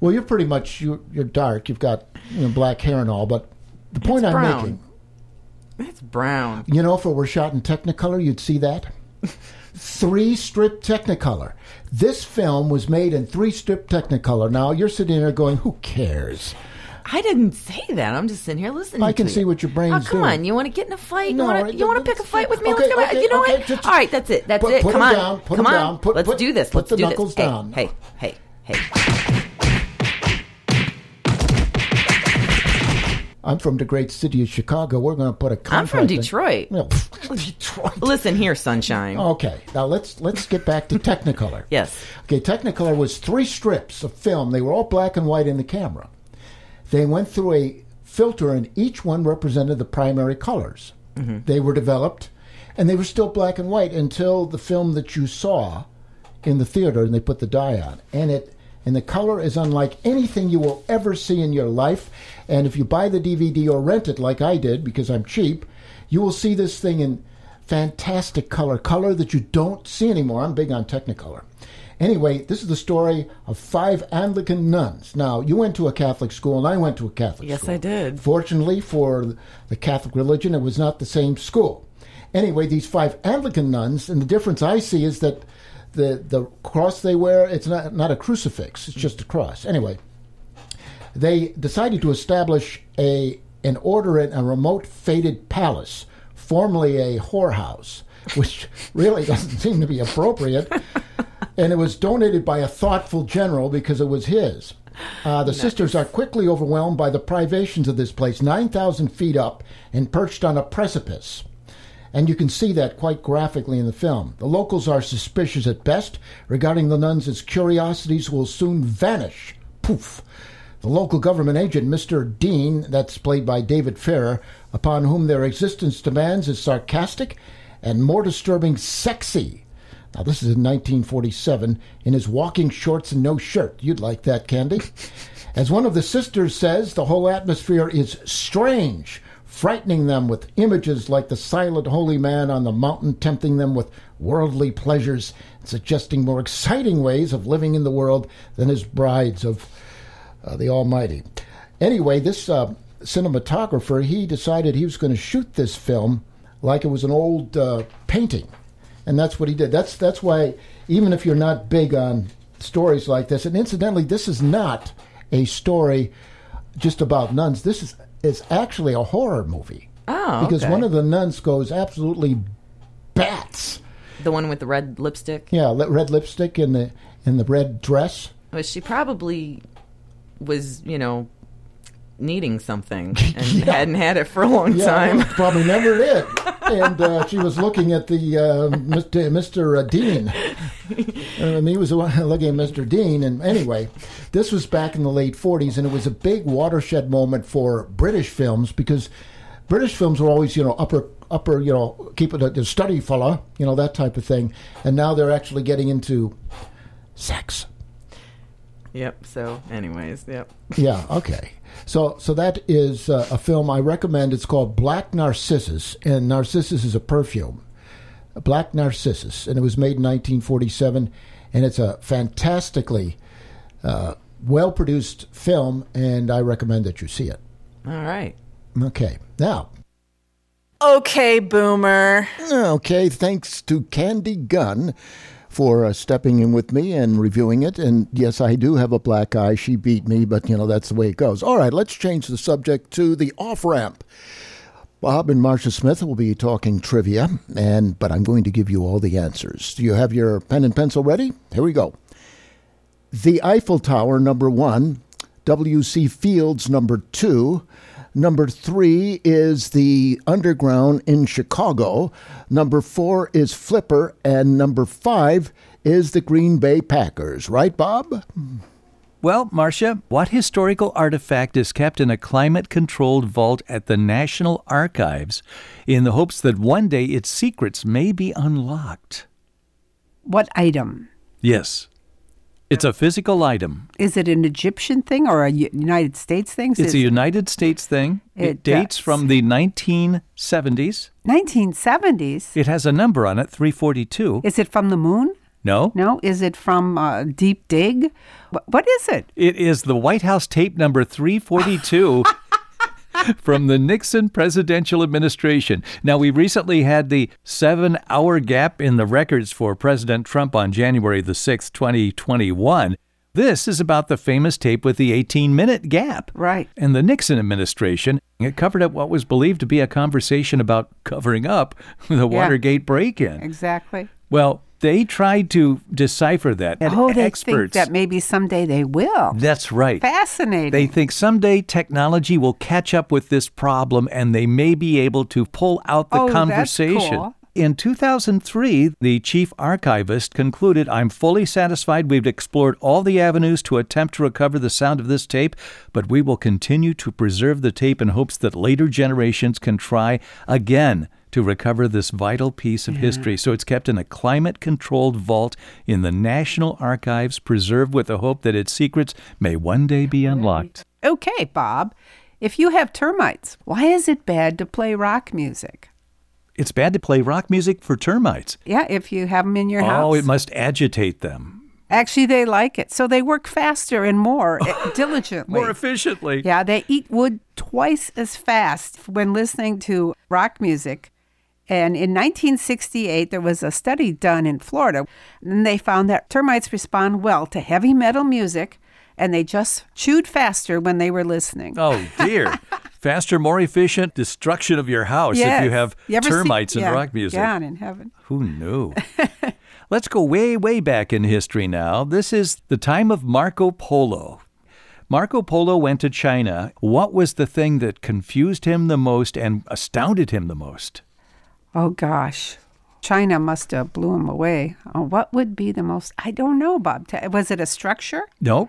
well, you're pretty much you're, you're dark. You've got you know, black hair and all, but the point I'm brown. making, It's brown. you know, if it were shot in Technicolor, you'd see that. three strip Technicolor. This film was made in three strip Technicolor. Now you're sitting there going, "Who cares?" I didn't say that. I'm just sitting here listening. I can see you. what your brain's Oh, come doing. on. You want to get in a fight? No, you want to you want to pick a fight with me? okay, Let's go okay, You know okay, what? just- All right, that's it. That's Put- it. put come on. down, put come on. down, put- Let's do this. put Let's the do knuckles this. down. Hey, hey, hey, hey. I'm from the great city of Chicago. We're going to put a I'm from in- Detroit. Well, Detroit. Listen here, sunshine. Okay, now let's let's get back to Technicolor. Yes. Okay, Technicolor was three strips of film. They were all black and white in the camera. They went through a filter, and each one represented the primary colors. Mhm. They were developed, and they were still black and white until the film that you saw in the theater, and they put the dye on, and it and the color is unlike anything you will ever see in your life. And if you buy the DVD or rent it, like I did, because I'm cheap, you will see this thing in fantastic color, color that you don't see anymore. I'm big on Technicolor. Anyway, this is the story of five Anglican nuns. Now, you went to a Catholic school, and I went to a Catholic Yes, school. I did. Fortunately for the Catholic religion, it was not the same school. Anyway, these five Anglican nuns, and the difference I see is that the, the cross they wear, it's not, not a crucifix, it's just a cross. Anyway, they decided to establish a an order in a remote faded palace, formerly a whorehouse, which really doesn't seem to be appropriate. And it was donated by a thoughtful general because it was his. Uh, the sisters are quickly overwhelmed by the privations of this place, 9,000 feet up and perched on a precipice. And you can see that quite graphically in the film. The locals are suspicious at best regarding the nuns as curiosities will soon vanish. Poof. The local government agent, Mr. Dean, that's played by David Farrar, upon whom their existence demands, is sarcastic and more disturbing sexy. Now, this is in 1947, in his walking shorts and no shirt. You'd like that, Candy. As one of the sisters says, the whole atmosphere is strange, frightening them with images like the silent holy man on the mountain, tempting them with worldly pleasures, and suggesting more exciting ways of living in the world than his brides of uh, the Almighty. Anyway, this uh, cinematographer, he decided he was going to shoot this film like it was an old uh, painting. And that's what he did. That's that's why even if you're not big on stories like this, and incidentally, this is not a story just about nuns. This is is actually a horror movie. Oh, because okay. one of the nuns goes absolutely bats. The one with the red lipstick. Yeah, li- red lipstick and the and the red dress. Well, she probably was, you know, needing something and hadn't had it for a long Yeah, time. probably never did. And uh, she was looking at the uh, Mr. Mr. Uh, Dean. And he was looking at Mr. Dean. And anyway, this was back in the late 40s, and it was a big watershed moment for British films because British films were always, you know, upper, upper, you know, keep it a the study fella, you know, that type of thing. And now they're actually getting into sex. Yep. So, anyways, yep. Yeah. Okay. So so that is uh, a film I recommend. It's called Black Narcissus, and Narcissus is a perfume. Black Narcissus, and it was made in 1947, and it's a fantastically uh, well produced film, and I recommend that you see it. All right. Okay. Now, Okay, boomer. Okay, thanks to Candy Gunn for uh, stepping in with me and reviewing it. And yes, I do have a black eye. She beat me, but you know, that's the way it goes. All right, let's change the subject to the off ramp. Bob and Marcia Smith will be talking trivia, and but I'm going to give you all the answers. Do you have your pen and pencil ready? Here we go. The Eiffel Tower, number one. W.C. Fields, number two. Number three is the Underground in Chicago. Number four is Flipper. And number five is the Green Bay Packers. Right, Bob? Well, Marcia, what historical artifact is kept in a climate controlled vault at the National Archives in the hopes that one day its secrets may be unlocked? What item? Yes. It's a physical item. Is it an Egyptian thing or a United States thing? It's a United States thing. It, It dates does. from the 1970s. 1970s. It has a number on it, 342. Is it from the moon? No. No. Is it from uh, Deep Dig? What is it? It is the White House tape number 342 from the Nixon presidential administration. Now, we recently had the seven hour gap in the records for President Trump on January the 6th, 2021. This is about the famous tape with the 18 minute gap. Right. And the Nixon administration, it covered up what was believed to be a conversation about covering up the Yeah. Watergate break in. Exactly. Well, they tried to decipher that. And oh, they experts. think that maybe someday they will. That's right. Fascinating. They think someday technology will catch up with this problem and they may be able to pull out the Oh, that's conversation. cool. In 2003, the chief archivist concluded I'm fully satisfied we've explored all the avenues to attempt to recover the sound of this tape, but we will continue to preserve the tape in hopes that later generations can try again to recover this vital piece of history. So it's kept in a climate controlled vault in the National Archives, preserved with the hope that its secrets may one day be unlocked. Okay, Bob. If you have termites, why is it bad to play rock music? It's bad to play rock music for termites. Yeah, if you have them in your house. Oh, it must agitate them. Actually, they like it. So they work faster and more eh, diligently. More efficiently. Yeah, they eat wood twice as fast when listening to rock music. And in 1968, there was a study done in Florida, and they found that termites respond well to heavy metal music, and they just chewed faster when they were listening. Oh, dear. Faster, more efficient destruction of your house if you have You ever see- termites and yeah, rock music. God in heaven. Who knew? Let's go way, way back in history now. This is the time of Marco Polo. Marco Polo went to China. What was the thing that confused him the most and astounded him the most? Oh gosh, China must have blew him away. Oh, what would be the most? I don't know, Bob. Was it a structure? No,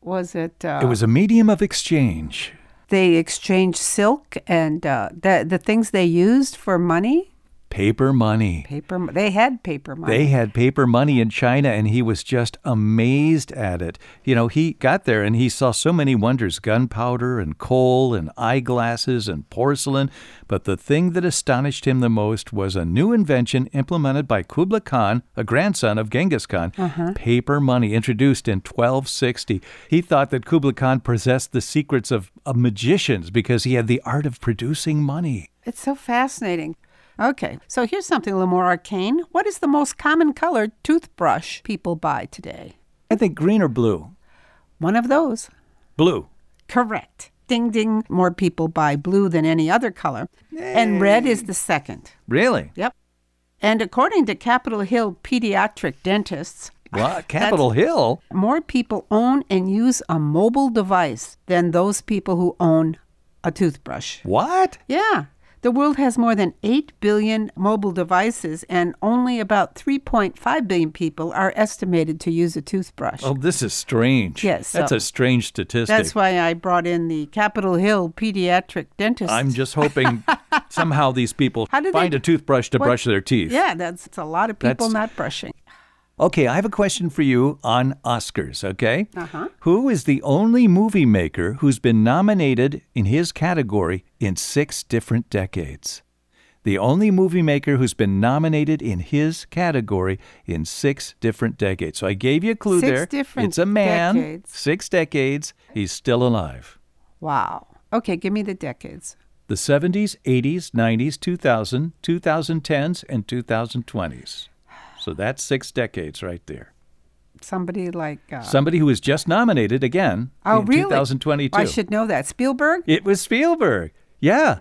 Was it? Uh, it was a medium of exchange. They exchanged silk and uh, the the things they used for money. Paper money. Paper. They had paper money. They had paper money in China, and he was just amazed at it. You know, he got there and he saw so many wonders gunpowder and coal and eyeglasses and porcelain. But the thing that astonished him the most was a new invention implemented by Kublai Khan, a grandson of Genghis Khan Uh-huh. paper money, introduced in 1260. He thought that Kublai Khan possessed the secrets of, of magicians because he had the art of producing money. It's so fascinating. Okay, so here's something a little more arcane. What is the most common colored toothbrush people buy today? I think green or blue? One of those. Blue. Correct. Ding ding. More people buy blue than any other color. And red is the second. Really? Yep. And according to Capitol Hill pediatric dentists, What? Capitol Hill? more people own and use a mobile device than those people who own a toothbrush. What? Yeah. The world has more than 8 billion mobile devices, and only about 3.5 billion people are estimated to use a toothbrush. Oh, this is strange. Yes, That's so- a strange statistic. That's why I brought in the Capitol Hill pediatric dentist. I'm just hoping somehow these people do they- find a toothbrush to What- brush their teeth. Yeah, that's it's a lot of people That's- not brushing. Okay, I have a question for you on Oscars, okay? Uh-huh. Who is the only movie maker who's been nominated in his category in six different decades? The only movie maker who's been nominated in his category in six different decades. So I gave you a clue Six there. different it's a man, decades. six decades. He's still alive. Wow. Okay, give me the decades. The 70s, 80s, 90s, 2000, 2010s, and 2020s. So that's six decades right there. Somebody like uh, Somebody who was just nominated again Oh, in really? 2022. I should know that. Spielberg? It was Spielberg. Yeah.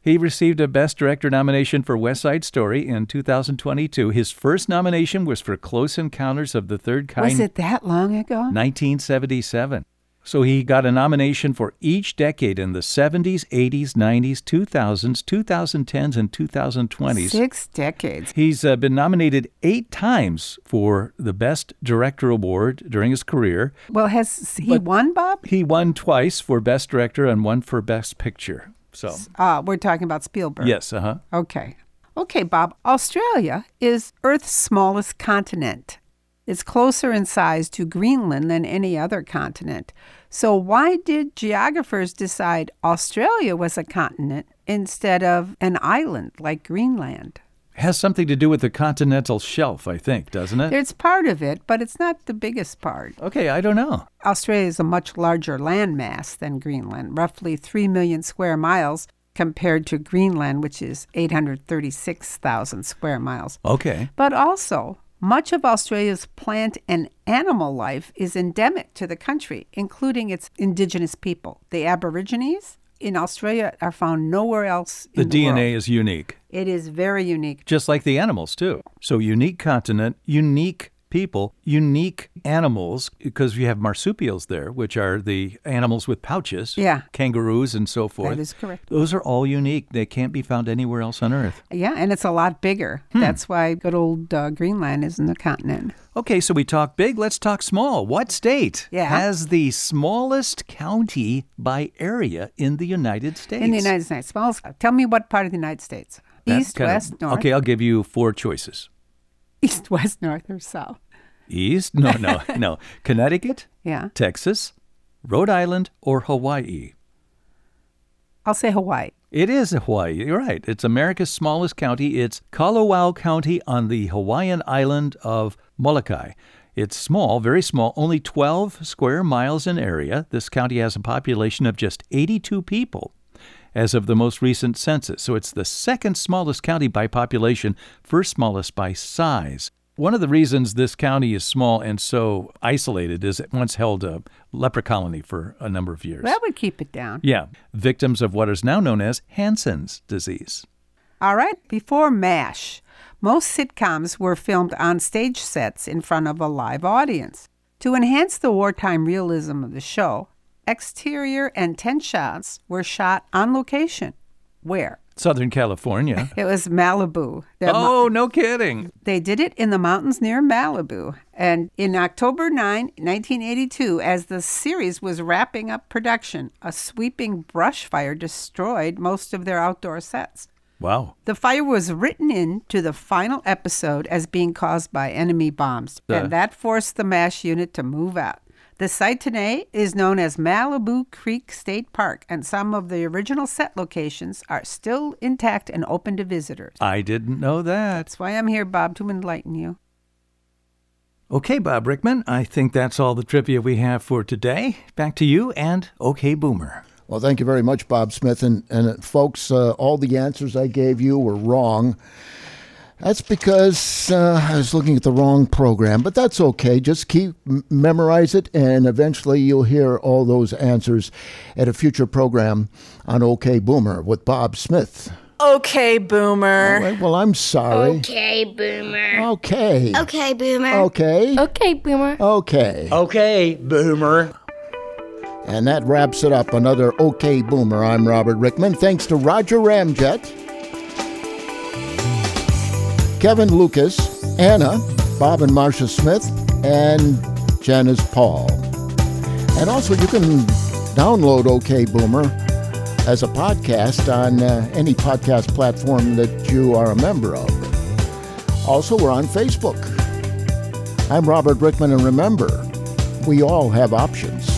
He received a Best Director nomination for West Side Story in 2022. His first nomination was for Close Encounters of the Third Kind. Was it that long ago? 1977. So he got a nomination for each decade in the 70s, 80s, 90s, 2000s, 2010s, and 2020s. Six decades. He's uh, been nominated eight times for the Best Director Award during his career. Well, has he won, Bob? He won twice for Best Director and one for Best Picture. So, Uh, we're talking about Spielberg. yes, uh huh. Okay. Okay, Bob. Australia is Earth's smallest continent. It's closer in size to Greenland than any other continent. So, why did geographers decide Australia was a continent instead of an island like Greenland? Has something to do with the continental shelf, I think, doesn't it? It's part of it, but it's not the biggest part. Okay, I don't know. Australia is a much larger landmass than Greenland, roughly 3 million square miles compared to Greenland, which is 836,000 square miles. Okay. But also, much of Australia's plant and animal life is endemic to the country, including its indigenous people. The Aborigines in Australia are found nowhere else The the DNA world. is unique, It is very unique. just like the animals, too. So, unique continent, unique people, unique animals, because you have marsupials there, which are the animals with pouches. Yeah. Kangaroos and so forth. is correct. Those are all unique. They can't be found anywhere else on Earth. Yeah, and it's a lot bigger. Hmm. That's why good old uh, Greenland isn't a continent. Okay, so we talk big, let's talk small. What state Yeah. has the smallest county by area in the United States? In the United States. Well, tell me what part of the United States. That East, kind of- west, north. Okay, I'll give you four choices. East, west, north, or south. East? No, no, no. Connecticut, Yeah. Texas, Rhode Island, or Hawaii? I'll say Hawaii. It is Hawaii. You're right. It's America's smallest county. It's Kalawao County on the Hawaiian island of Molokai. It's small, very small, only 12 square miles in area. This county has a population of just 82 people as of the most recent census. So it's the second smallest county by population, first smallest by size. One of the reasons this county is small and so isolated is it once held a leper colony for a number of years. That would keep it down. Yeah, victims of what is now known as Hansen's disease. All right. Before MASH, most sitcoms were filmed on stage sets in front of a live audience. To enhance the wartime realism of the show, exterior and tent shots were shot on location. Where? Southern California. It was Malibu. The mo- oh, no kidding. They did it in the mountains near Malibu. And in October 9, 1982, as the series was wrapping up production, a sweeping brush fire destroyed most of their outdoor sets. Wow. The fire was written into the final episode as being caused by enemy bombs, Uh. and that forced the MASH unit to move out. The site today is known as Malibu Creek State Park, and some of the original set locations are still intact and open to visitors. I didn't know that. That's why I'm here, Bob, to enlighten you. Okay, Bob Rickman, I think that's all the trivia we have for today. Back to you and OK Boomer. Well, thank you very much, Bob Smith. And, and uh, folks, uh, all the answers I gave you were wrong. That's because uh, I was looking at the wrong program, but that's okay. Just keep m- memorize it, and eventually you'll hear all those answers at a future program on OK Boomer with Bob Smith. Okay, Boomer. All right, well, I'm sorry. Okay, Boomer. Okay. Okay, Boomer. Okay. Okay, Boomer. Okay. Okay, Boomer. And that wraps it up. Another OK Boomer. I'm Robert Rickman. Thanks to Roger Ramjet, Kevin Lucas, Anna, Bob and Marcia Smith, and Janice Paul. And also, you can download OK Boomer as a podcast on uh, any podcast platform that you are a member of. Also, we're on Facebook. I'm Robert Rickman, and remember, we all have options.